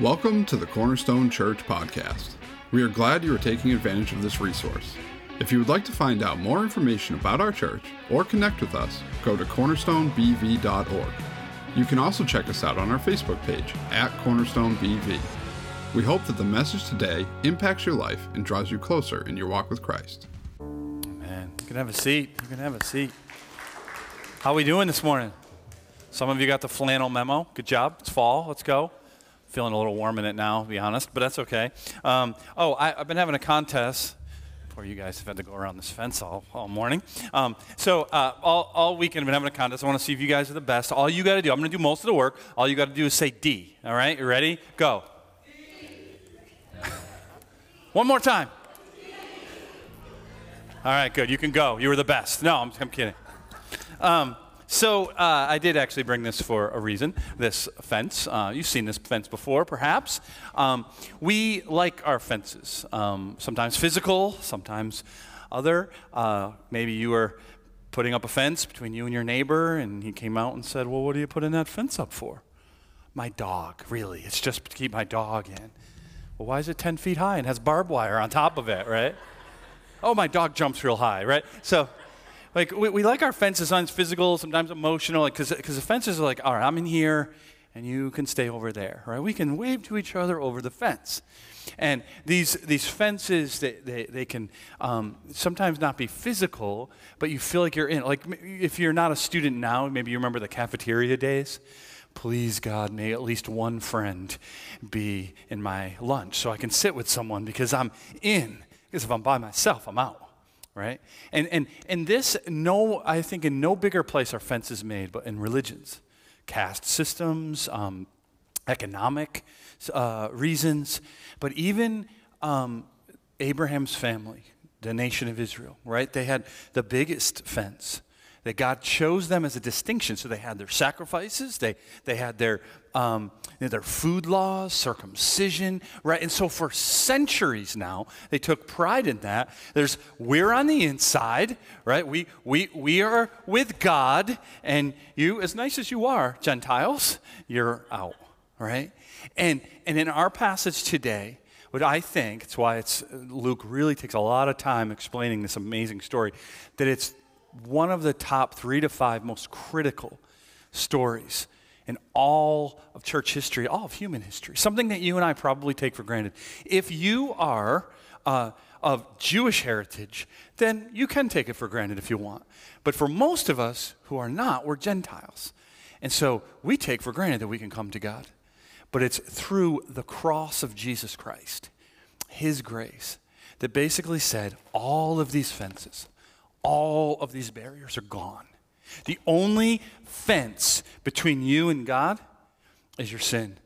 Welcome to the Cornerstone Church podcast. We are glad you are taking advantage of this resource. If you would like to find out more information about our church or connect with us, go to cornerstonebv.org. You can also check us out on our Facebook page at cornerstonebv. We hope that the message today impacts your life and draws you closer in your walk with Christ. Man, you can have a seat. You can have a seat. How are we doing this morning? Some of you got the flannel memo. Good job. It's fall. Let's go. Feeling a little warm in it now, to be honest, but that's okay. Um, oh, I, have been having a contest. Poor you guys have had to go around this fence all, all morning. Um, so uh, all, all weekend I've been having a contest. I want to see if you guys are the best. All you got to do, I'm going to do most of the work. All you got to do is say D. All right? You ready? Go. One more time. All right, good. You can go. You were the best. No, I'm, I'm kidding. Um, so uh, I did actually bring this for a reason. This fence. Uh, you've seen this fence before, perhaps. Um, we like our fences. Um, sometimes physical, sometimes other. Uh, maybe you were putting up a fence between you and your neighbor, and he came out and said, "Well, what are you putting that fence up for?" My dog. Really, it's just to keep my dog in. Well, why is it 10 feet high and has barbed wire on top of it, right? oh, my dog jumps real high, right? So like we, we like our fences. Sometimes physical sometimes emotional. Because like, the fences are like all right i'm in here and you can stay over there right? We can wave to each other over the fence. And these, these fences they, they, they can um, sometimes not be physical but you feel like you're in. Like if you're not a student now maybe you remember the cafeteria days. Please god may at least one friend be in my lunch so i can sit with someone because i'm in. Because if i'm by myself i'm out right? And, and, and this, no, I think in no bigger place are fences made, but in religions, caste systems, um, economic uh, reasons, but even um, Abraham's family, the nation of Israel, right? They had the biggest fence that God chose them as a distinction. So they had their sacrifices, they, they had their, um, their food laws, circumcision, right? And so for centuries now, they took pride in that. There's, we're on the inside, right? We, we, we are with God, and you, as nice as you are, Gentiles, you're out, right? And, and in our passage today, what I think, it's why it's, Luke really takes a lot of time explaining this amazing story, that it's one of the top three to five most critical stories in all of church history, all of human history. Something that you and I probably take for granted. If you are uh, of Jewish heritage, then you can take it for granted if you want. But for most of us who are not, we're Gentiles. And so we take for granted that we can come to God. But it's through the cross of Jesus Christ, His grace, that basically said all of these fences, all of these barriers are gone. The only fence between you and God is your sin,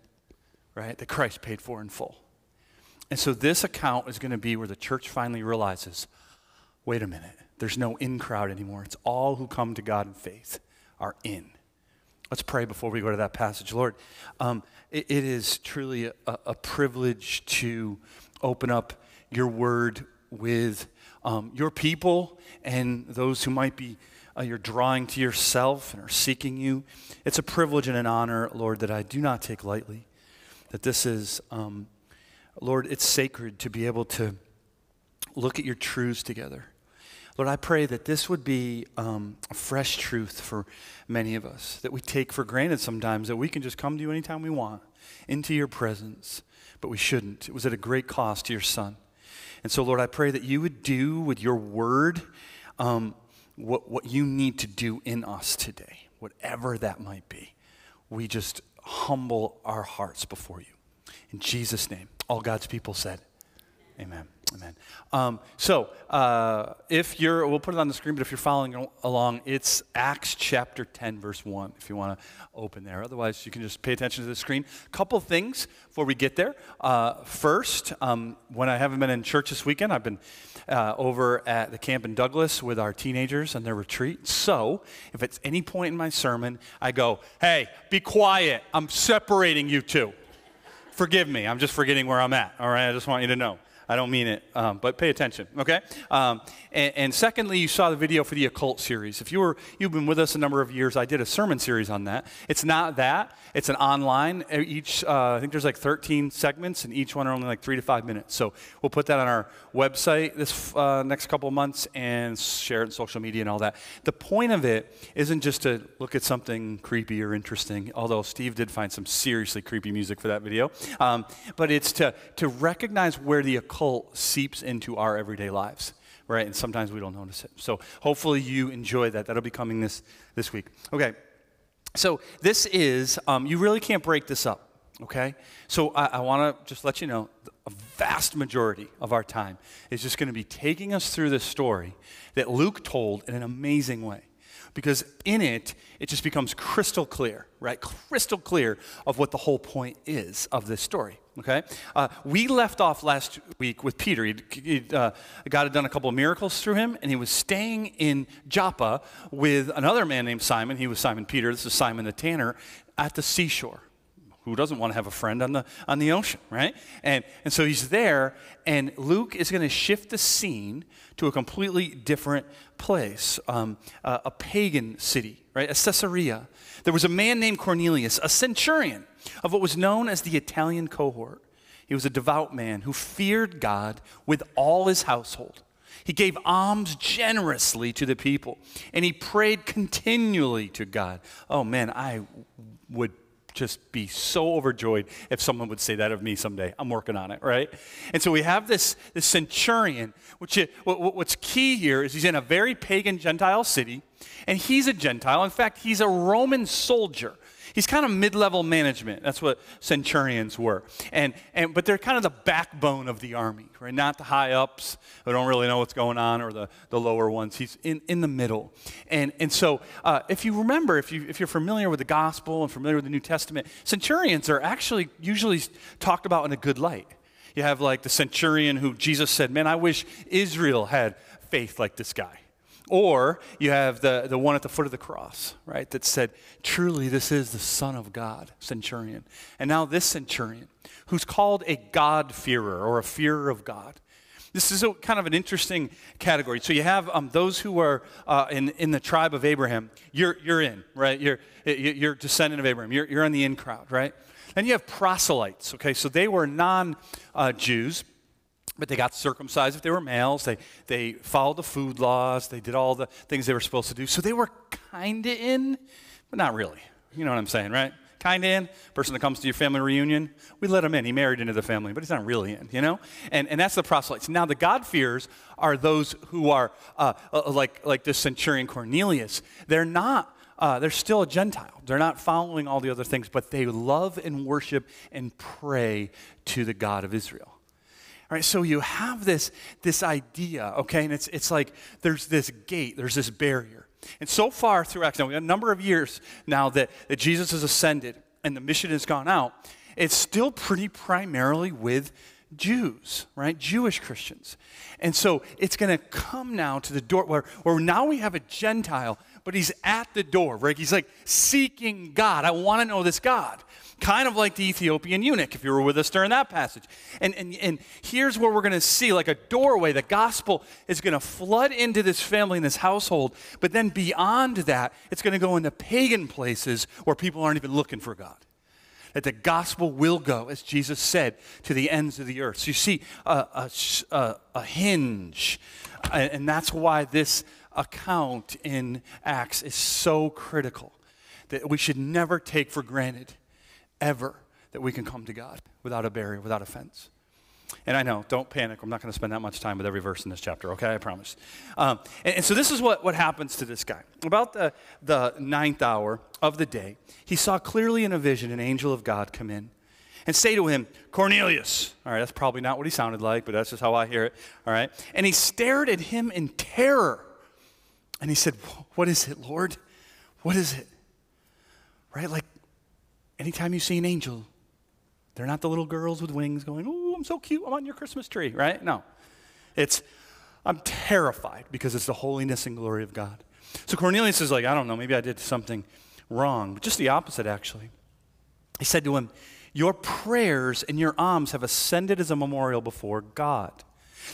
right? That Christ paid for in full. And so this account is going to be where the church finally realizes wait a minute, there's no in crowd anymore. It's all who come to God in faith are in. Let's pray before we go to that passage. Lord, um, it, it is truly a, a privilege to open up your word with um, your people and those who might be uh, you're drawing to yourself and are seeking you. It's a privilege and an honor, Lord, that I do not take lightly. That this is, um, Lord, it's sacred to be able to look at your truths together. Lord, I pray that this would be um, a fresh truth for many of us, that we take for granted sometimes that we can just come to you anytime we want, into your presence, but we shouldn't. It was at a great cost to your son. And so, Lord, I pray that you would do with your word um, what, what you need to do in us today, whatever that might be. We just humble our hearts before you. In Jesus' name, all God's people said, Amen. Amen. Um, so, uh, if you're, we'll put it on the screen, but if you're following along, it's Acts chapter 10, verse 1, if you want to open there. Otherwise, you can just pay attention to the screen. A couple things before we get there. Uh, first, um, when I haven't been in church this weekend, I've been uh, over at the camp in Douglas with our teenagers on their retreat. So, if at any point in my sermon I go, hey, be quiet, I'm separating you two. Forgive me, I'm just forgetting where I'm at, all right? I just want you to know. I don't mean it, um, but pay attention, okay? Um, and, and, secondly, you saw the video for the occult series. If you were, you've been with us a number of years, I did a sermon series on that. It's not that, it's an online. Each, uh, I think there's like 13 segments, and each one are only like three to five minutes. So we'll put that on our website this uh, next couple of months and share it on social media and all that. The point of it isn't just to look at something creepy or interesting, although Steve did find some seriously creepy music for that video, um, but it's to, to recognize where the occult occult seeps into our everyday lives, right? And sometimes we don't notice it. So hopefully you enjoy that. That'll be coming this, this week. Okay. So this is, um, you really can't break this up, okay? So I, I want to just let you know a vast majority of our time is just going to be taking us through this story that Luke told in an amazing way because in it, it just becomes crystal clear, right? Crystal clear of what the whole point is of this story, okay? Uh, we left off last week with Peter. He'd, uh, God had done a couple of miracles through him, and he was staying in Joppa with another man named Simon. He was Simon Peter. This is Simon the tanner at the seashore. Who doesn't want to have a friend on the, on the ocean, right? And, and so he's there, and Luke is going to shift the scene to a completely different place, um, a, a pagan city, right? A Caesarea. There was a man named Cornelius, a centurion of what was known as the Italian cohort. He was a devout man who feared God with all his household. He gave alms generously to the people, and he prayed continually to God. Oh man, I would just be so overjoyed if someone would say that of me someday. I'm working on it, right? And so we have this, this centurion, which is, what, what's key here is he's in a very pagan Gentile city, and he's a Gentile. In fact, he's a Roman soldier. He's kind of mid-level management. That's what centurions were. And, and, but they're kind of the backbone of the army, right? Not the high ups who don't really know what's going on or the, the lower ones. He's in, in the middle. And, and so uh, if you remember, if, you, if you're familiar with the gospel and familiar with the New Testament, centurions are actually usually talked about in a good light. You have like the centurion who Jesus said, man, I wish Israel had faith like this guy. Or you have the, the one at the foot of the cross, right, that said, Truly, this is the Son of God, centurion. And now this centurion, who's called a God-fearer or a fearer of God. This is a, kind of an interesting category. So you have um, those who are uh, in, in the tribe of Abraham. You're, you're in, right? You're, you're descendant of Abraham. You're, you're in the in crowd, right? And you have proselytes, okay? So they were non uh, but they got circumcised if they were males. They, they followed the food laws. They did all the things they were supposed to do. So they were kind of in, but not really. You know what I'm saying, right? Kind of in. Person that comes to your family reunion, we let him in. He married into the family, but he's not really in, you know? And, and that's the proselytes. Now, the God-fears are those who are uh, uh, like, like this centurion Cornelius. They're not uh, they're still a Gentile. They're not following all the other things, but they love and worship and pray to the God of Israel. All right, so you have this, this idea, okay, and it's, it's like there's this gate, there's this barrier. And so far through Acts, now we a number of years now that, that Jesus has ascended and the mission has gone out, it's still pretty primarily with Jews, right? Jewish Christians. And so it's going to come now to the door where, where now we have a Gentile, but he's at the door, right? He's like seeking God. I want to know this God kind of like the Ethiopian eunuch, if you were with us during that passage. And, and, and here's where we're going to see like a doorway. The gospel is going to flood into this family and this household, but then beyond that, it's going to go into pagan places where people aren't even looking for God. That the gospel will go, as Jesus said, to the ends of the earth. So you see a, a, a hinge, and that's why this account in Acts is so critical that we should never take for granted ever that we can come to God without a barrier, without offense. And I know, don't panic. I'm not going to spend that much time with every verse in this chapter, okay? I promise. Um, and, and, so this is what, what happens to this guy. About the, the ninth hour of the day, he saw clearly in a vision an angel of God come in and say to him, Cornelius. All right, that's probably not what he sounded like, but that's just how I hear it. All right. And he stared at him in terror. And he said, What is it, Lord? What is it? Right? Like, anytime you see an angel, they're not the little girls with wings going, Oh, I'm so cute, I'm on your Christmas tree, right? No. It's, I'm terrified because it's the holiness and glory of God. So Cornelius is like, I don't know, maybe I did something wrong. But just the opposite, actually. He said to him, Your prayers and your alms have ascended as a memorial before God.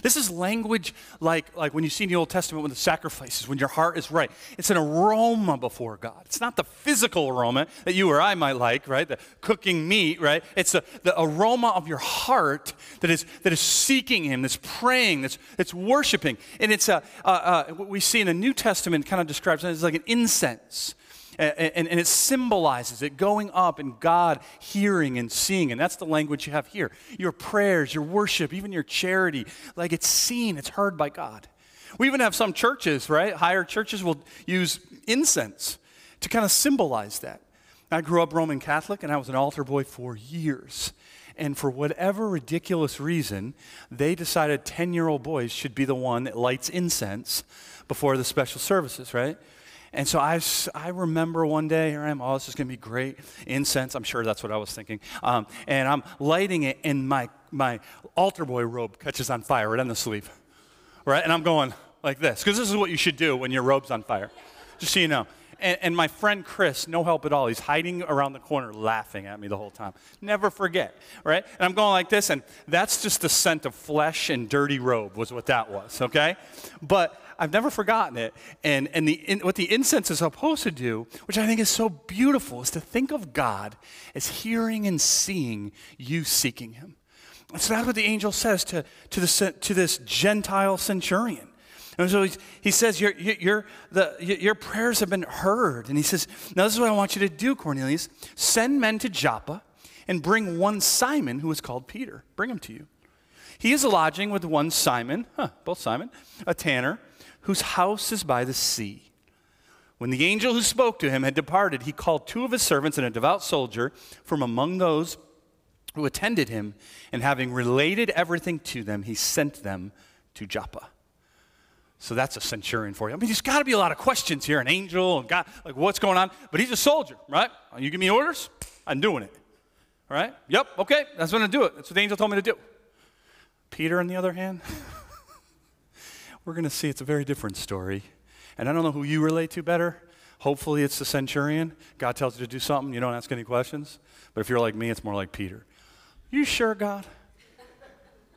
This is language like, like when you see in the Old Testament when the sacrifices, when your heart is right. It's an aroma before God. It's not the physical aroma that you or I might like, right? The cooking meat, right? It's the, the aroma of your heart that is, that is seeking Him, that's praying, that's, that's worshiping. And it's a, what we see in the New Testament kind of describes it as like an incense and, and, it symbolizes it going up and God hearing and seeing. And that's the language you have here. Your prayers, your worship, even your charity, like it's seen, it's heard by God. We even have some churches, right? Higher churches will use incense to kind of symbolize that. I grew up Roman Catholic and I was an altar boy for years. And for whatever ridiculous reason, they decided 10 year old boys should be the one that lights incense before the special services, right? And so I, I remember one day, here I am, oh, this is going to be great. Incense, I'm sure that's what I was thinking. Um, and I'm lighting it, and my, my altar boy robe catches on fire right on the sleeve. Right? And I'm going like this, because this is what you should do when your robe's on fire, just so you know. And, and, my friend Chris, no help at all, he's hiding around the corner laughing at me the whole time. Never forget, right? And I'm going like this, and that's just the scent of flesh and dirty robe, was what that was, okay? But I've never forgotten it. And, and the, in, what the incense is supposed to do, which I think is so beautiful, is to think of God as hearing and seeing you seeking Him. And so that's what the angel says to, to, the, to this Gentile centurion. And so he, says, your, your, the, your prayers have been heard. And he says, Now, this is what I want you to do, Cornelius. Send men to Joppa and bring one Simon who is called Peter. Bring him to you. He is lodging with one Simon, huh, both Simon, a tanner, whose house is by the sea. When the angel who spoke to him had departed, he called two of his servants and a devout soldier from among those who attended him, and having related everything to them, he sent them to Joppa. So that's a centurion for you. I mean, there's got to be a lot of questions here an angel, and God, like what's going on? But he's a soldier, right? You give me orders, I'm doing it. All right? Yep, okay, that's when I'm going to do it. That's what the angel told me to do. Peter, on the other hand, we're going to see it's a very different story. And I don't know who you relate to better. Hopefully, it's the centurion. God tells you to do something, you don't ask any questions. But if you're like me, it's more like Peter. You sure, God?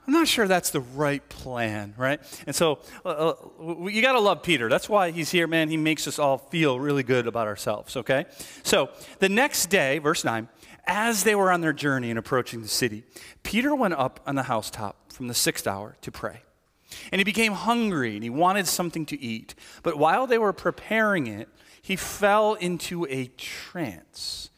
I'm not sure that's the right plan, right? And so uh, uh you got to love Peter. That's why he's here, man. He makes us all feel really good about ourselves, okay? So the next day, verse 9, as they were on their journey and approaching the city, Peter went up on the housetop from the sixth hour to pray. And he became hungry and he wanted something to eat. But while they were preparing it, he fell into a trance.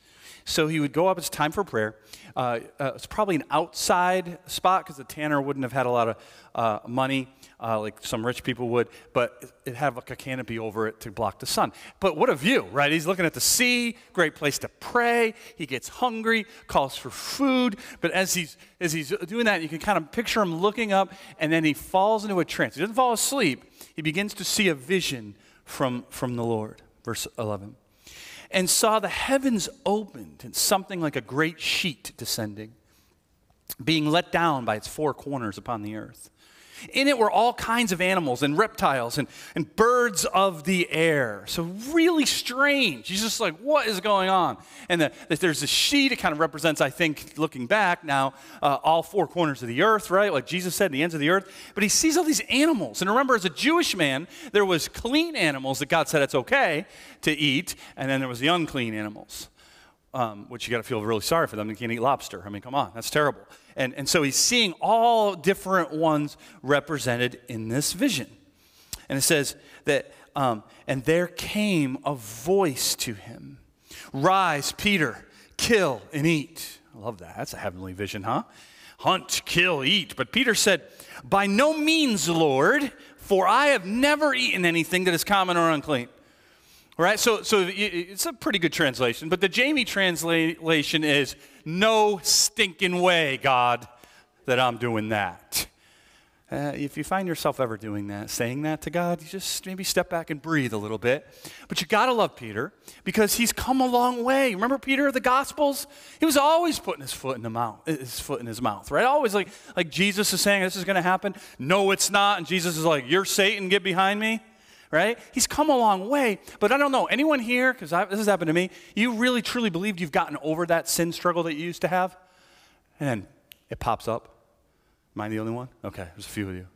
So he would go up, it's time for prayer. Uh, uh, it's probably an outside spot because the tanner wouldn't have had a lot of uh, money uh, like some rich people would, but it had like a canopy over it to block the sun. But what a view, right? He's looking at the sea, great place to pray. He gets hungry, calls for food. But as he's, as he's doing that, you can kind of picture him looking up, and then he falls into a trance. He doesn't fall asleep, he begins to see a vision from, from the Lord. Verse 11 and saw the heavens opened and something like a great sheet descending, being let down by its four corners upon the earth. In it were all kinds of animals and reptiles and, and birds of the air. So, really strange. He's just like, what is going on? And the, there's a sheet. It kind of represents, I think, looking back now, uh, all four corners of the earth, right? Like Jesus said, the ends of the earth. But he sees all these animals. And remember, as a Jewish man, there was clean animals that God said it's okay to eat, and then there was the unclean animals. Um, which you got to feel really sorry for them. They can't eat lobster. I mean, come on, that's terrible. And, and so he's seeing all different ones represented in this vision. And it says that, um, and there came a voice to him Rise, Peter, kill and eat. I love that. That's a heavenly vision, huh? Hunt, kill, eat. But Peter said, By no means, Lord, for I have never eaten anything that is common or unclean. Right? So, so it's a pretty good translation, but the Jamie translation is no stinking way, God, that I'm doing that. Uh, if you find yourself ever doing that, saying that to God, you just maybe step back and breathe a little bit. But you got to love Peter because he's come a long way. Remember Peter of the Gospels? He was always putting his foot in the mouth, his foot in his mouth, right? Always like like Jesus is saying this is going to happen. No, it's not. And Jesus is like, "You're Satan, get behind me." Right? He's come a long way, but I don't know. Anyone here, because this has happened to me, you really truly believed you've gotten over that sin struggle that you used to have? And then it pops up. Am I the only one? Okay, there's a few of you.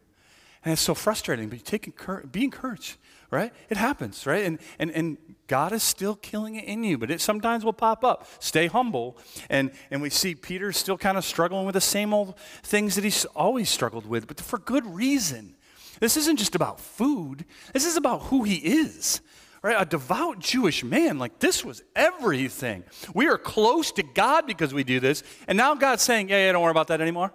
And it's so frustrating, but you take be encouraged, right? It happens, right? And, and, and God is still killing it in you, but it sometimes will pop up. Stay humble. And, and we see Peter still kind of struggling with the same old things that he's always struggled with, but for good reason. This isn't just about food, this is about who he is. Right? A devout Jewish man, like this was everything. We are close to God because we do this. And now God's saying, yeah, yeah, don't worry about that anymore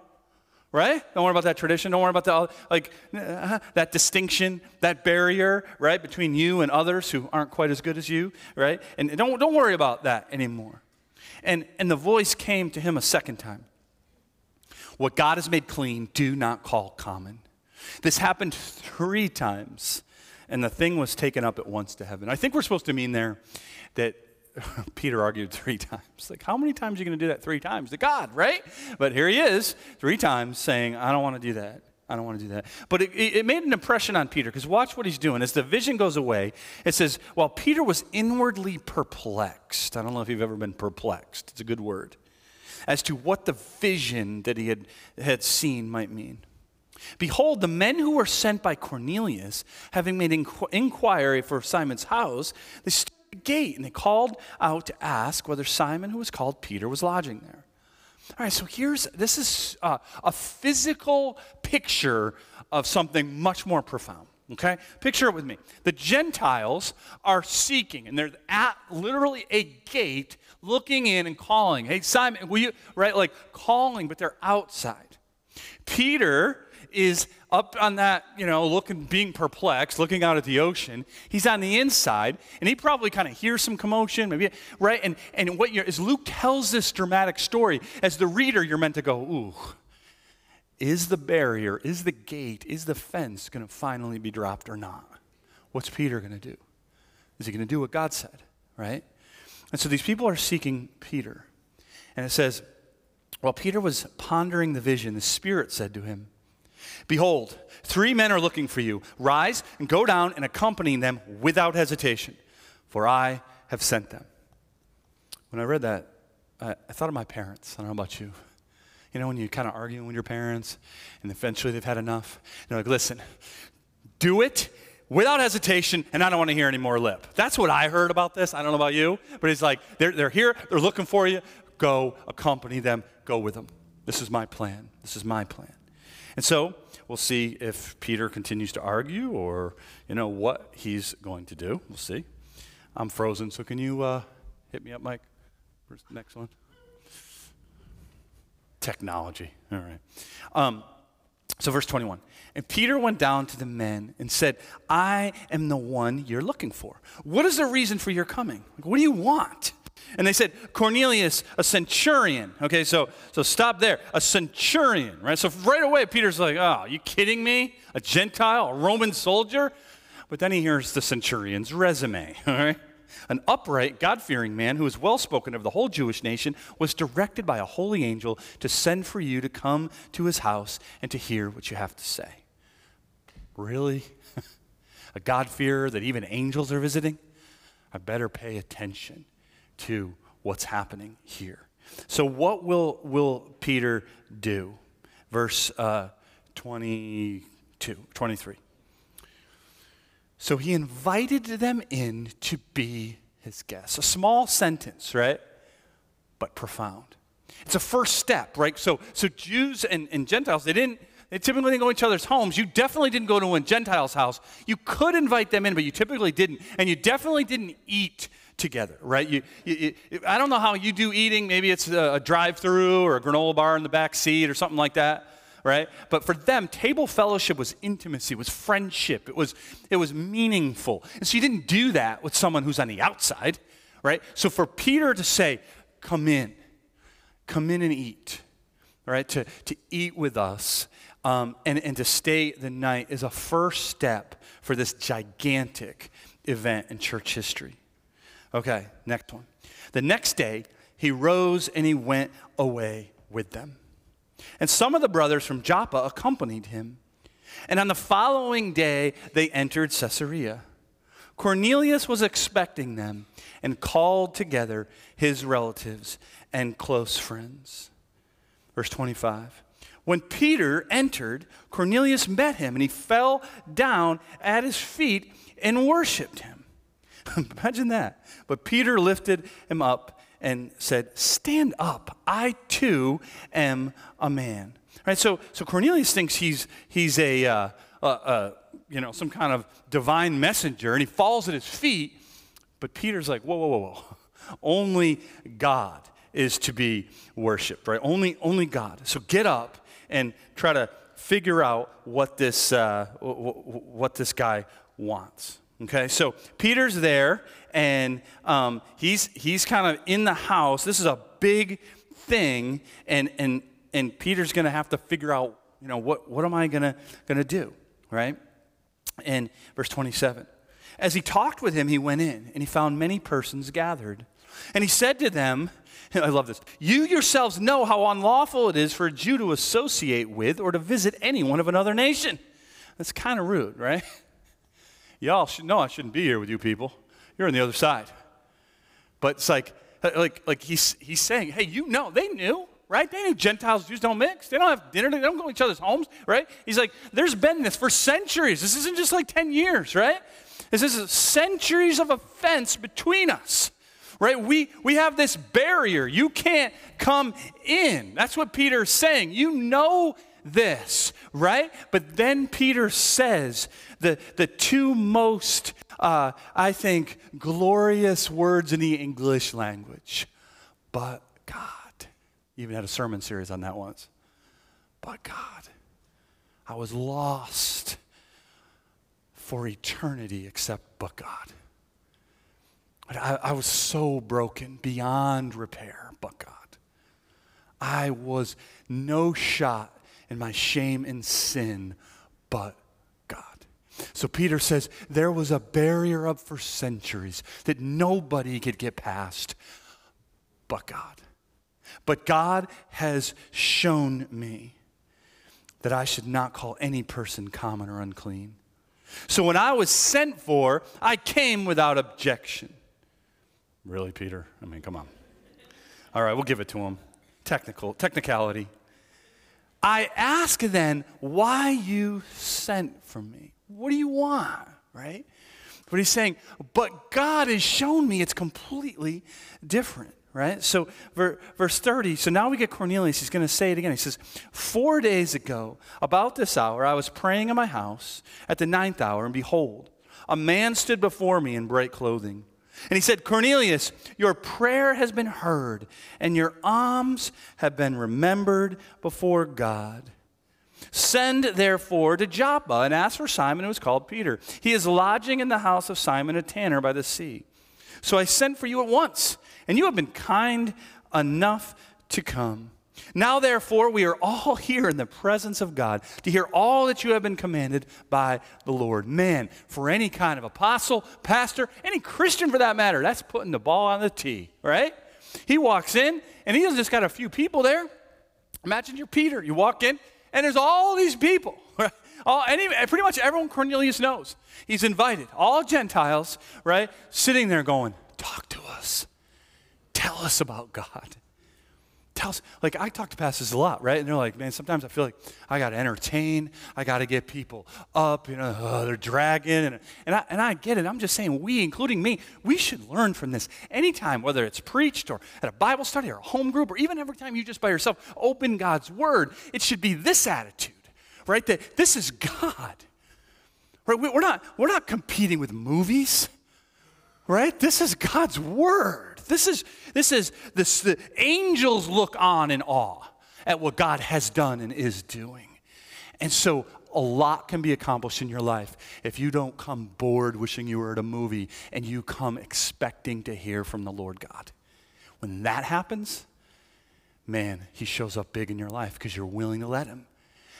right? Don't worry about that tradition. Don't worry about the, like uh, that distinction, that barrier, right, between you and others who aren't quite as good as you, right? And don't, don't worry about that anymore. And, and the voice came to him a second time. What God has made clean, do not call common. This happened three times, and the thing was taken up at once to heaven. I think we're supposed to mean there that Peter argued three times. Like, how many times are you going to do that three times? To God, right? But here he is, three times, saying, I don't want to do that. I don't want to do that. But it, it made an impression on Peter because watch what he's doing. As the vision goes away, it says, while Peter was inwardly perplexed, I don't know if you've ever been perplexed, it's a good word, as to what the vision that he had, had seen might mean. Behold, the men who were sent by Cornelius, having made inqu- inquiry for Simon's house, they stood at the gate and they called out to ask whether Simon, who was called Peter, was lodging there. All right, so here's this is uh, a physical picture of something much more profound. Okay, picture it with me. The Gentiles are seeking, and they're at literally a gate, looking in and calling. Hey, Simon, will you? Right, like calling, but they're outside. Peter is up on that, you know, looking, being perplexed, looking out at the ocean. He's on the inside, and he probably kind of hears some commotion, maybe, right? And, and what you're, as Luke tells this dramatic story, as the reader, you're meant to go, ooh, is the barrier, is the gate, is the fence going to finally be dropped or not? What's Peter going to do? Is he going to do what God said, right? And so these people are seeking Peter. And it says, while Peter was pondering the vision, the Spirit said to him, Behold, three men are looking for you. Rise and go down and accompany them without hesitation, for I have sent them. When I read that, I, I thought of my parents. I don't know about you. You know, when you kind of arguing with your parents and eventually they've had enough, they're like, listen, do it without hesitation, and I don't want to hear any more lip. That's what I heard about this. I don't know about you, but it's like, they're, they're here, they're looking for you. Go accompany them, go with them. This is my plan. This is my plan. And so we'll see if Peter continues to argue or, you know, what he's going to do. We'll see. I'm frozen, so can you uh, hit me up, Mike? Where's the next one? Technology. All right. Um, so, verse 21. And Peter went down to the men and said, I am the one you're looking for. What is the reason for your coming? What do you want? And they said, Cornelius, a centurion. Okay, so, so stop there. A centurion, right? So right away, Peter's like, oh, you kidding me? A Gentile, a Roman soldier? But then he hears the centurion's resume, all right? An upright, God fearing man who is well spoken of the whole Jewish nation was directed by a holy angel to send for you to come to his house and to hear what you have to say. Really? a God-fearer that even angels are visiting? I better pay attention to what's happening here. So, what will, will Peter do? Verse uh, 22, 23. So he invited them in to be his guests. A small sentence, right? But profound. It's a first step, right? So, so Jews and, and Gentiles, they didn't, they typically didn't go to each other's homes. You definitely didn't go to a Gentile's house. You could invite them in, but you typically didn't. And you definitely didn't eat together, right? You, you, you, I don't know how you do eating. Maybe it's a, a drive through or a granola bar in the back seat or something like that, right? But for them, table fellowship was intimacy, was friendship, it was, it was meaningful. And so you didn't do that with someone who's on the outside, right? So for Peter to say, come in, come in and eat, right? To, to eat with us um, and, and to stay the night is a first step for this gigantic event in church history. Okay, next one. The next day, he rose and he went away with them. And some of the brothers from Joppa accompanied him. And on the following day, they entered Caesarea. Cornelius was expecting them and called together his relatives and close friends. Verse 25. When Peter entered, Cornelius met him and he fell down at his feet and worshiped him. Imagine that. But Peter lifted him up and said, Stand up. I too am a man. Right? So, so Cornelius thinks he's, he's a, uh, uh, you know, some kind of divine messenger and he falls at his feet. But Peter's like, Whoa, whoa, whoa, whoa. Only God is to be worshiped, right? Only, only God. So get up and try to figure out what this, uh, what this guy wants. Okay, so Peter's there, and um, he's he's kind of in the house. This is a big thing, and and and Peter's going to have to figure out, you know, what what am I gonna gonna do, right? And verse twenty seven, as he talked with him, he went in, and he found many persons gathered, and he said to them, I love this. You yourselves know how unlawful it is for a Jew to associate with or to visit anyone of another nation. That's kind of rude, right? Y'all should know I shouldn't be here with you people. You're on the other side. But it's like, uh, like, like he's, he's saying, hey, you know, they knew, right? They knew Gentiles, Jews don't mix. They don't have dinner. They don't go to each other's homes, right? He's like, there's been this for centuries. This isn't just like 10 years, right? This is centuries of offense between us right? We, we have this barrier. You can't come in. That's what Peter's saying. You know this, right? But then Peter says the, the two most, uh, I think, glorious words in the English language. But God. Even had a sermon series on that once. But God. I was lost for eternity except but God. I, I was so broken beyond repair, but God. I was no shot in my shame and sin, but God. So Peter says there was a barrier up for centuries that nobody could get past, but God. But God has shown me that I should not call any person common or unclean. So when I was sent for, I came without objection. Really, Peter? I mean, come on. All right, we'll give it to him. Technical, technicality. I ask then why you sent for me. What do you want, right? But he's saying, but God has shown me it's completely different, right? So, verse 30, so now we get Cornelius. He's going to say it again. He says, Four days ago, about this hour, I was praying in my house at the ninth hour, and behold, a man stood before me in bright clothing. And he said, Cornelius, your prayer has been heard, and your alms have been remembered before God. Send therefore to Joppa and ask for Simon, who is called Peter. He is lodging in the house of Simon a tanner by the sea. So I sent for you at once, and you have been kind enough to come. Now, therefore, we are all here in the presence of God to hear all that you have been commanded by the Lord. Man, for any kind of apostle, pastor, any Christian for that matter, that's putting the ball on the tee, right? He walks in and he just got a few people there. Imagine you're Peter. You walk in and there's all these people. All, any, pretty much everyone Cornelius knows. He's invited, all Gentiles, right? Sitting there going, Talk to us. Tell us about God tells, like, I talk to pastors a lot, right? And they're like, man, sometimes I feel like I got to entertain. I got to get people up, you know, uh, they're dragging. And, and, I, and I get it. I'm just saying, we, including me, we should learn from this anytime, whether it's preached or at a Bible study or a home group, or even every time you just by yourself open God's word. It should be this attitude, right? That this is God. Right? We're not, we're not competing with movies, right? This is God's word. This is, this is this, the angels look on in awe at what God has done and is doing. And so a lot can be accomplished in your life if you don't come bored wishing you were at a movie and you come expecting to hear from the Lord God. When that happens, man, he shows up big in your life because you're willing to let him.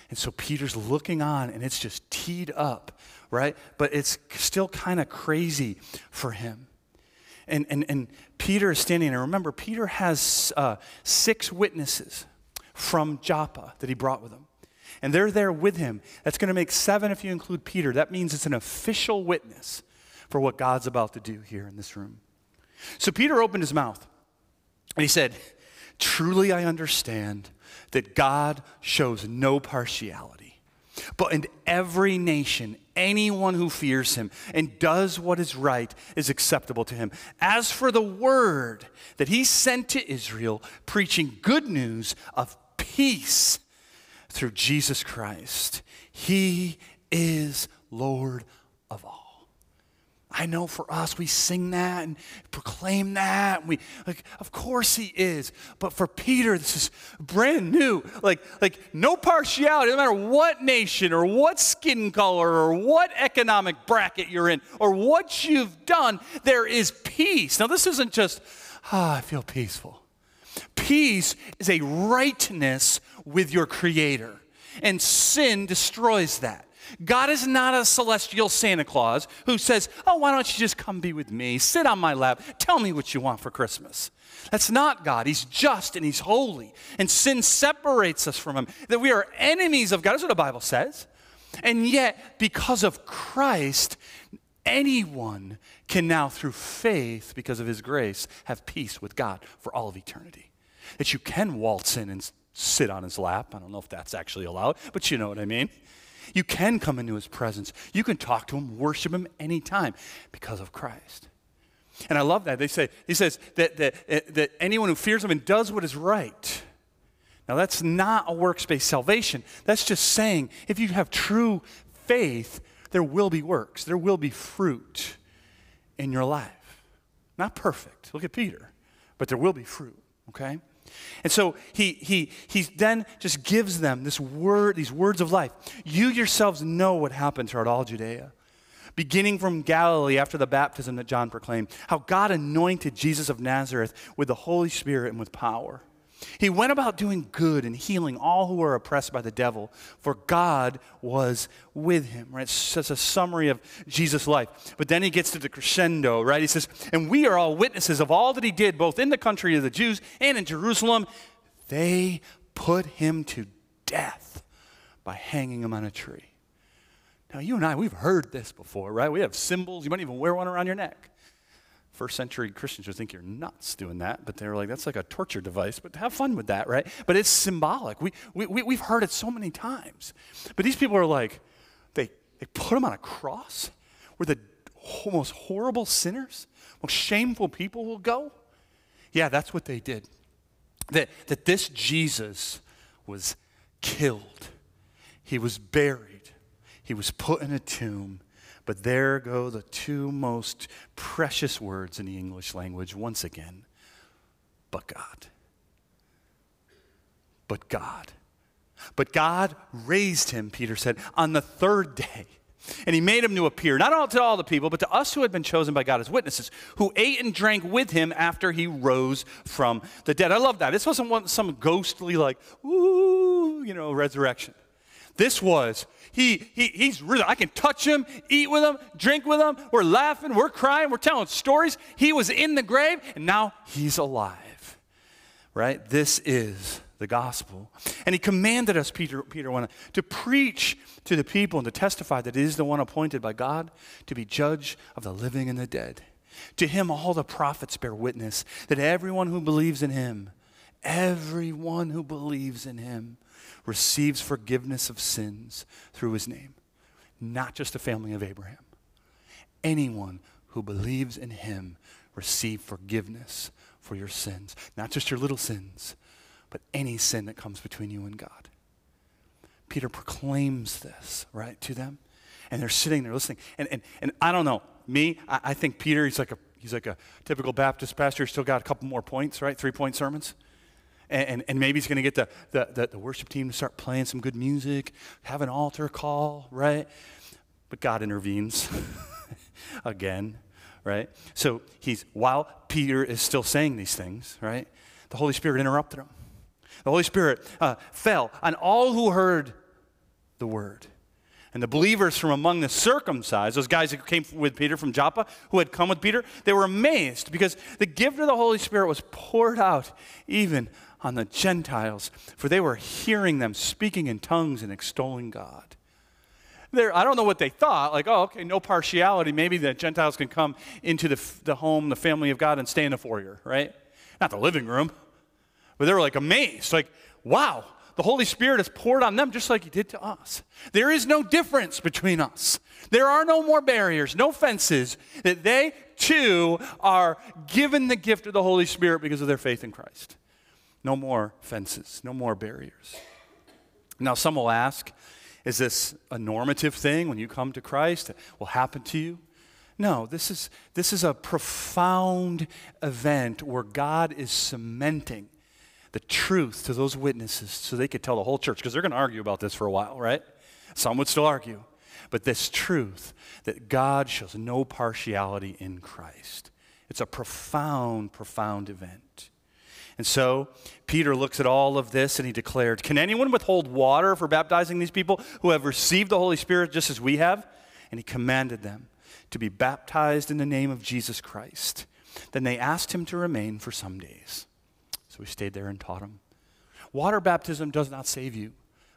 And so Peter's looking on and it's just teed up, right? But it's still kind of crazy for him and, and, and Peter is standing there. Remember, Peter has uh, six witnesses from Joppa that he brought with him. And they're there with him. That's going to make seven if you include Peter. That means it's an official witness for what God's about to do here in this room. So Peter opened his mouth and he said, Truly I understand that God shows no partiality, but in every nation, anyone who fears him and does what is right is acceptable to him. As for the word that he sent to Israel, preaching good news of peace through Jesus Christ, he is Lord of all. I know for us, we sing that and proclaim that. And we, like, of course he is. But for Peter, this is brand new. Like, like no partiality, no matter what nation or what skin color or what economic bracket you're in or what you've done, there is peace. Now, this isn't just, ah, I feel peaceful. Peace is a rightness with your Creator, and sin destroys that. God is not a celestial Santa Claus who says, Oh, why don't you just come be with me? Sit on my lap. Tell me what you want for Christmas. That's not God. He's just and He's holy. And sin separates us from Him. That we are enemies of God. That's what the Bible says. And yet, because of Christ, anyone can now, through faith, because of His grace, have peace with God for all of eternity. That you can waltz in and sit on His lap. I don't know if that's actually allowed, but you know what I mean. You can come into his presence. You can talk to him, worship him anytime because of Christ. And I love that. They say, he says that, that, eh, that anyone who fears him and does what is right. Now, that's not a works based salvation. That's just saying if you have true faith, there will be works, there will be fruit in your life. Not perfect. Look at Peter, but there will be fruit, okay? And so he, he, he then just gives them this word, these words of life. You yourselves know what happened throughout all Judea, beginning from Galilee after the baptism that John proclaimed, how God anointed Jesus of Nazareth with the Holy Spirit and with power he went about doing good and healing all who were oppressed by the devil, for God was with him. Right? It's just a summary of Jesus' life. But then he gets to the crescendo, right? He says, And we are all witnesses of all that he did, both in the country of the Jews and in Jerusalem. They put him to death by hanging him on a tree. Now, you and I, we've heard this before, right? We have symbols. You might even wear one around your neck. First century Christians would think you're nuts doing that, but they were like, that's like a torture device, but have fun with that, right? But it's symbolic. We, we, we've heard it so many times. But these people are like, they, they put him on a cross where the most horrible sinners, most shameful people will go. Yeah, that's what they did. That, that this Jesus was killed, he was buried, he was put in a tomb but there go the two most precious words in the English language once again but God. But God. But God raised him, Peter said, on the third day. And he made him to appear, not to all the people, but to us who had been chosen by God as witnesses, who ate and drank with him after he rose from the dead. I love that. This wasn't some ghostly, like, ooh, you know, resurrection. This was, he, he, he's really, I can touch him, eat with him, drink with him. We're laughing, we're crying, we're telling stories. He was in the grave, and now he's alive. Right? This is the gospel. And he commanded us, Peter, Peter wanted, to preach to the people and to testify that he is the one appointed by God to be judge of the living and the dead. To him, all the prophets bear witness that everyone who believes in him, everyone who believes in him, receives forgiveness of sins through his name. Not just the family of Abraham. Anyone who believes in him receive forgiveness for your sins. Not just your little sins, but any sin that comes between you and God. Peter proclaims this, right, to them. And they're sitting there listening. And, and, and I don't know, me, I, I think Peter, he's like, a, he's like a typical Baptist pastor, still got a couple more points, right? Three point sermons and, and, and maybe he's going to get the, the, the, the worship team to start playing some good music, have an altar call, right? But God intervenes again, right? So he's, while Peter is still saying these things, right? The Holy Spirit interrupted him. The Holy Spirit uh, fell on all who heard the word. And the believers from among the circumcised, those guys who came with Peter from Joppa, who had come with Peter, they were amazed because the gift of the Holy Spirit was poured out even on the Gentiles, for they were hearing them speaking in tongues and extolling God. There, I don't know what they thought, like, oh, okay, no partiality. Maybe the Gentiles can come into the, the home, the family of God, and stay in the foyer, right? Not the living room. But they were like amazed, like, wow, the Holy Spirit is poured on them just like He did to us. There is no difference between us. There are no more barriers, no fences, that they too are given the gift of the Holy Spirit because of their faith in Christ. No more fences, no more barriers. Now, some will ask, is this a normative thing when you come to Christ that will happen to you? No, this is, this is a profound event where God is cementing the truth to those witnesses so they could tell the whole church, because they're going to argue about this for a while, right? Some would still argue. But this truth that God shows no partiality in Christ. It's a profound, profound event. And so Peter looks at all of this and he declared, Can anyone withhold water for baptizing these people who have received the Holy Spirit just as we have? And he commanded them to be baptized in the name of Jesus Christ. Then they asked him to remain for some days. So we stayed there and taught him. Water baptism does not save you.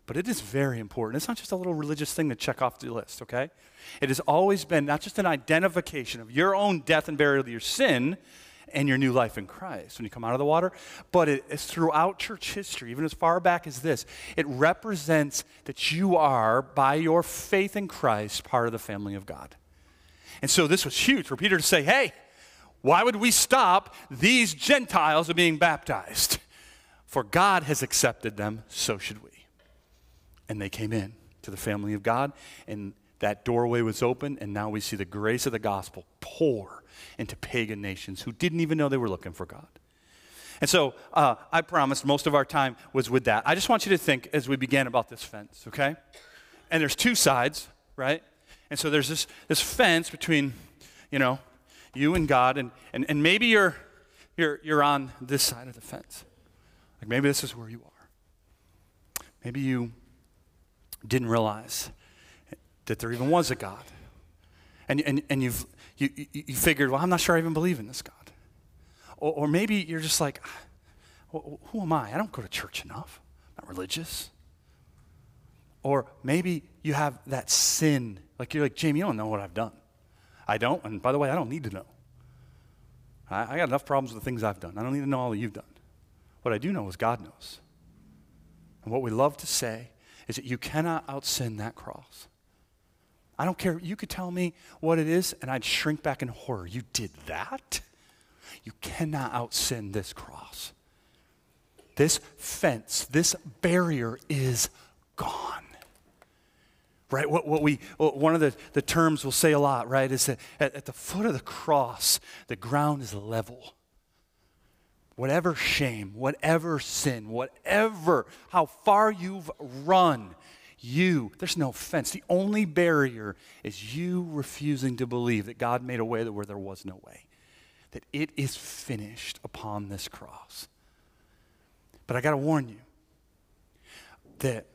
But it is very important. It's not just a little religious thing to check off the list, okay? It has always been not just an identification of your own death and burial of your sin and your new life in Christ when you come out of the water, but it is throughout church history, even as far back as this, it represents that you are, by your faith in Christ, part of the family of God. And so this was huge for Peter to say, hey, why would we stop these Gentiles from being baptized? For God has accepted them, so should we. And they came in to the family of God, and that doorway was open, and now we see the grace of the gospel pour into pagan nations who didn't even know they were looking for God. And so uh, I promised most of our time was with that. I just want you to think as we began about this fence, okay? And there's two sides, right? And so there's this, this fence between, you know, you and God, and, and, and maybe you're, you're, you're on this side of the fence. Like maybe this is where you are. Maybe you didn't realize that there even was a God. And, and, and you've, you, you figured, well, I'm not sure I even believe in this God. Or, or maybe you're just like, ah, well, who am I? I don't go to church enough. I'm not religious. Or maybe you have that sin. Like you're like, Jamie, you don't know what I've done. I don't. And by the way, I don't need to know. I, I got enough problems with the things I've done. I don't need to know all that you've done. What I do know is God knows. And what we love to say is that you cannot outsin that cross. I don't care. You could tell me what it is, and I'd shrink back in horror. You did that? You cannot outsin this cross. This fence, this barrier is gone. Right? What, what we, one of the, the terms we'll say a lot, right, is that at, at the foot of the cross, the ground is level whatever shame, whatever sin, whatever, how far you've run, you, there's no fence. The only barrier is you refusing to believe that God made a way where there was no way, that it is finished upon this cross. But I got to warn you that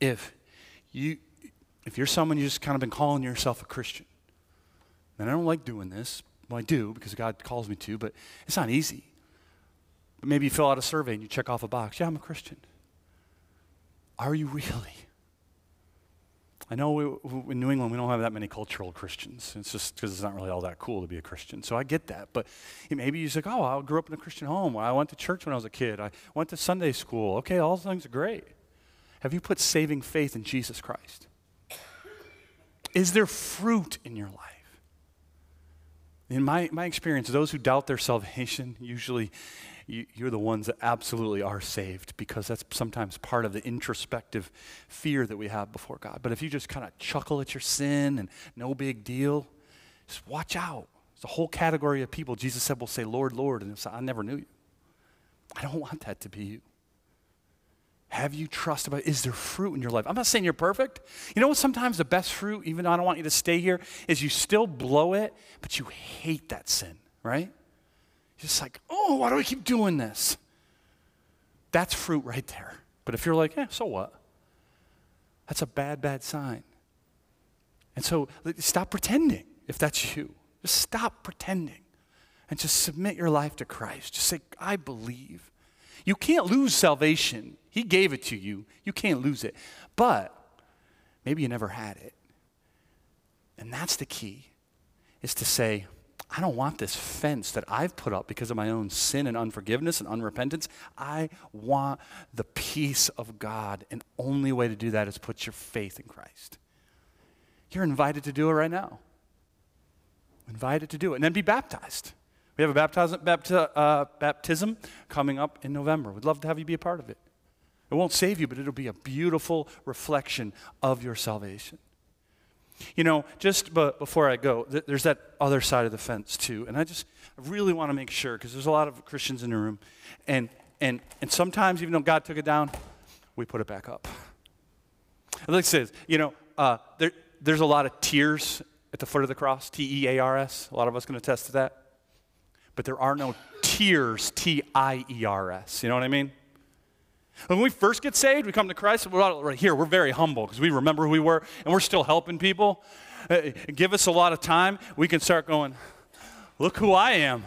if you if you're someone you just kind of been calling yourself a Christian, and I don't like doing this, well, I do because God calls me to, but it's not easy. But maybe you fill out a survey and you check off a box. Yeah, I'm a Christian. Are you really? I know we, in New England we don't have that many cultural Christians. It's just because it's not really all that cool to be a Christian. So I get that. But maybe you say, oh, I grew up in a Christian home. I went to church when I was a kid. I went to Sunday school. Okay, all those things are great. Have you put saving faith in Jesus Christ? Is there fruit in your life? In my, my experience, those who doubt their salvation usually you, are the ones that absolutely are saved because that's sometimes part of the introspective fear that we have before God. But if you just kind of chuckle at your sin and no big deal, just watch out. It's a whole category of people Jesus said will say, Lord, Lord, and say, I never knew you. I don't want that to be you. Have you trust about is there fruit in your life? I'm not saying you're perfect. You know what sometimes the best fruit, even though I don't want you to stay here, is you still blow it, but you hate that sin, right? Just like, oh, why do we keep doing this? That's fruit right there. But if you're like, yeah, so what? That's a bad, bad sign. And so stop pretending if that's you. Just stop pretending and just submit your life to Christ. Just say, I believe. You can't lose salvation. He gave it to you. You can't lose it. But maybe you never had it. And that's the key is to say, I don't want this fence that I've put up because of my own sin and unforgiveness and unrepentance. I want the peace of God. And only way to do that is put your faith in Christ. You're invited to do it right now. Invited to do it. And then be baptized. We have a baptism, bapti- uh, baptism coming up in November. We'd love to have you be a part of it. It won't save you, but it'll be a beautiful reflection of your salvation. You know, just but before I go, th- there's that other side of the fence too, and I just I really want to make sure because there's a lot of Christians in the room, and and and sometimes even though God took it down, we put it back up. And Like it says, you know, uh, there there's a lot of tears at the foot of the cross, T E A R S. A lot of us can attest to that, but there are no tears, T I E R S. You know what I mean? When we first get saved, we come to Christ, we're right here, we're very humble because we remember who we were and we're still helping people. Uh, give us a lot of time, we can start going, look who I am.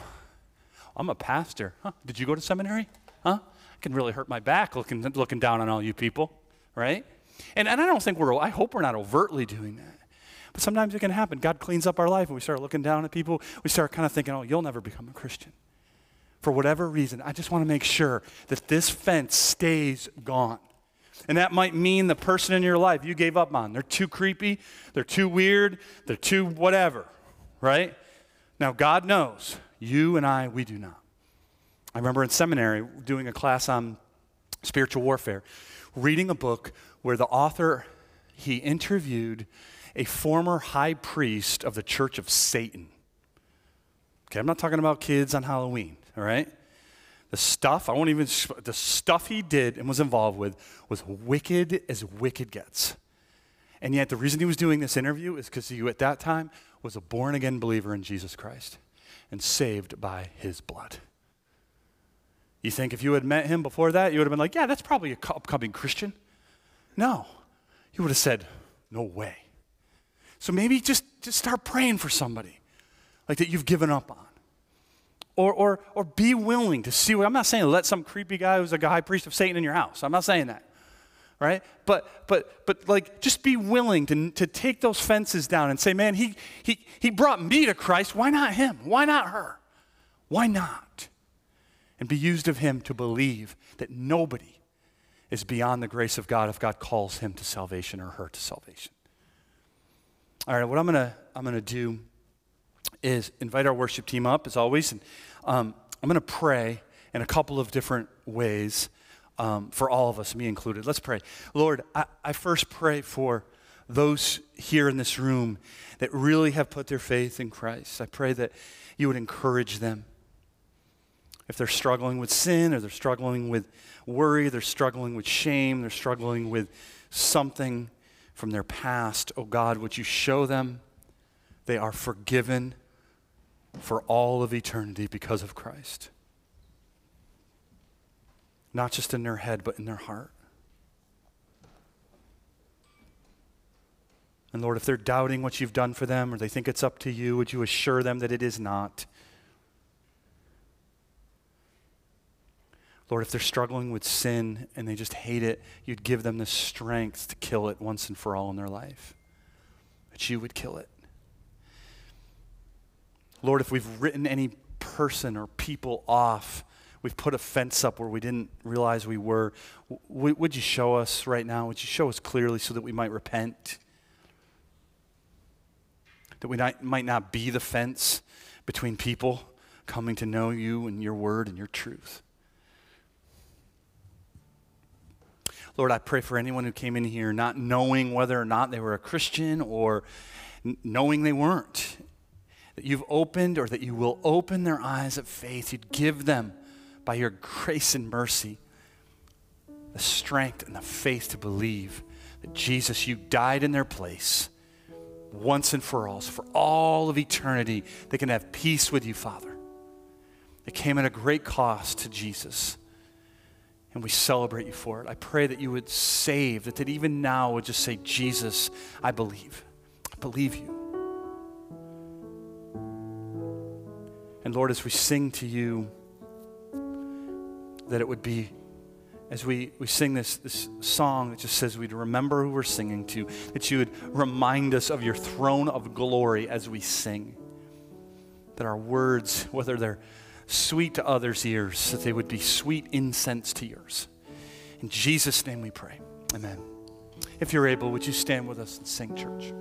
I'm a pastor. Huh? Did you go to seminary? Huh? I can really hurt my back looking, looking down on all you people, right? And, and I don't think we're, I hope we're not overtly doing that. But sometimes it can happen. God cleans up our life and we start looking down at people. We start kind of thinking, oh, you'll never become a Christian for whatever reason, I just want to make sure that this fence stays gone. And that might mean the person in your life you gave up on. They're too creepy, they're too weird, they're too whatever, right? Now, God knows. You and I, we do not. I remember in seminary doing a class on spiritual warfare, reading a book where the author he interviewed a former high priest of the church of Satan. Okay, I'm not talking about kids on Halloween all right? The stuff, I won't even, the stuff he did and was involved with was wicked as wicked gets. And yet, the reason he was doing this interview is because he, at that time, was a born again believer in Jesus Christ and saved by his blood. You think if you had met him before that, you would have been like, yeah, that's probably a upcoming Christian? No. You would have said, no way. So maybe just, just start praying for somebody like that you've given up on. Or, or, or be willing to see what I'm not saying let some creepy guy who's a high priest of Satan in your house. I'm not saying that. Right? But but but like just be willing to, to take those fences down and say, man, he he he brought me to Christ. Why not him? Why not her? Why not? And be used of him to believe that nobody is beyond the grace of God if God calls him to salvation or her to salvation. All right, what I'm gonna I'm gonna do is invite our worship team up as always, and um, I'm going to pray in a couple of different ways um, for all of us, me included. Let's pray. Lord, I, I first pray for those here in this room that really have put their faith in Christ. I pray that you would encourage them. If they're struggling with sin or they're struggling with worry, they're struggling with shame, they're struggling with something from their past, oh God, would you show them they are forgiven for all of eternity because of Christ. Not just in their head, but in their heart. And Lord, if they're doubting what you've done for them or they think it's up to you, would you assure them that it is not? Lord, if they're struggling with sin and they just hate it, you'd give them the strength to kill it once and for all in their life. That you would kill it. Lord, if we've written any person or people off, we've put a fence up where we didn't realize we were, w- would you show us right now? Would you show us clearly so that we might repent? That we not, might not be the fence between people coming to know you and your word and your truth. Lord, I pray for anyone who came in here not knowing whether or not they were a Christian or knowing they weren't that you've opened or that you will open their eyes of faith. You'd give them, by your grace and mercy, the strength and the faith to believe that Jesus, you died in their place once and for all, so for all of eternity. They can have peace with you, Father. It came at a great cost to Jesus. And we celebrate you for it. I pray that you would save, that, that even now would just say, Jesus, I believe. I believe you. And Lord, as we sing to you, that it would be, as we, we sing this, this song that just says we'd remember who we're singing to, that you would remind us of your throne of glory as we sing. that our words, whether they're sweet to others' ears, that they would be sweet incense to yours. In Jesus' name we pray. Amen. If you're able, would you stand with us and sing, church?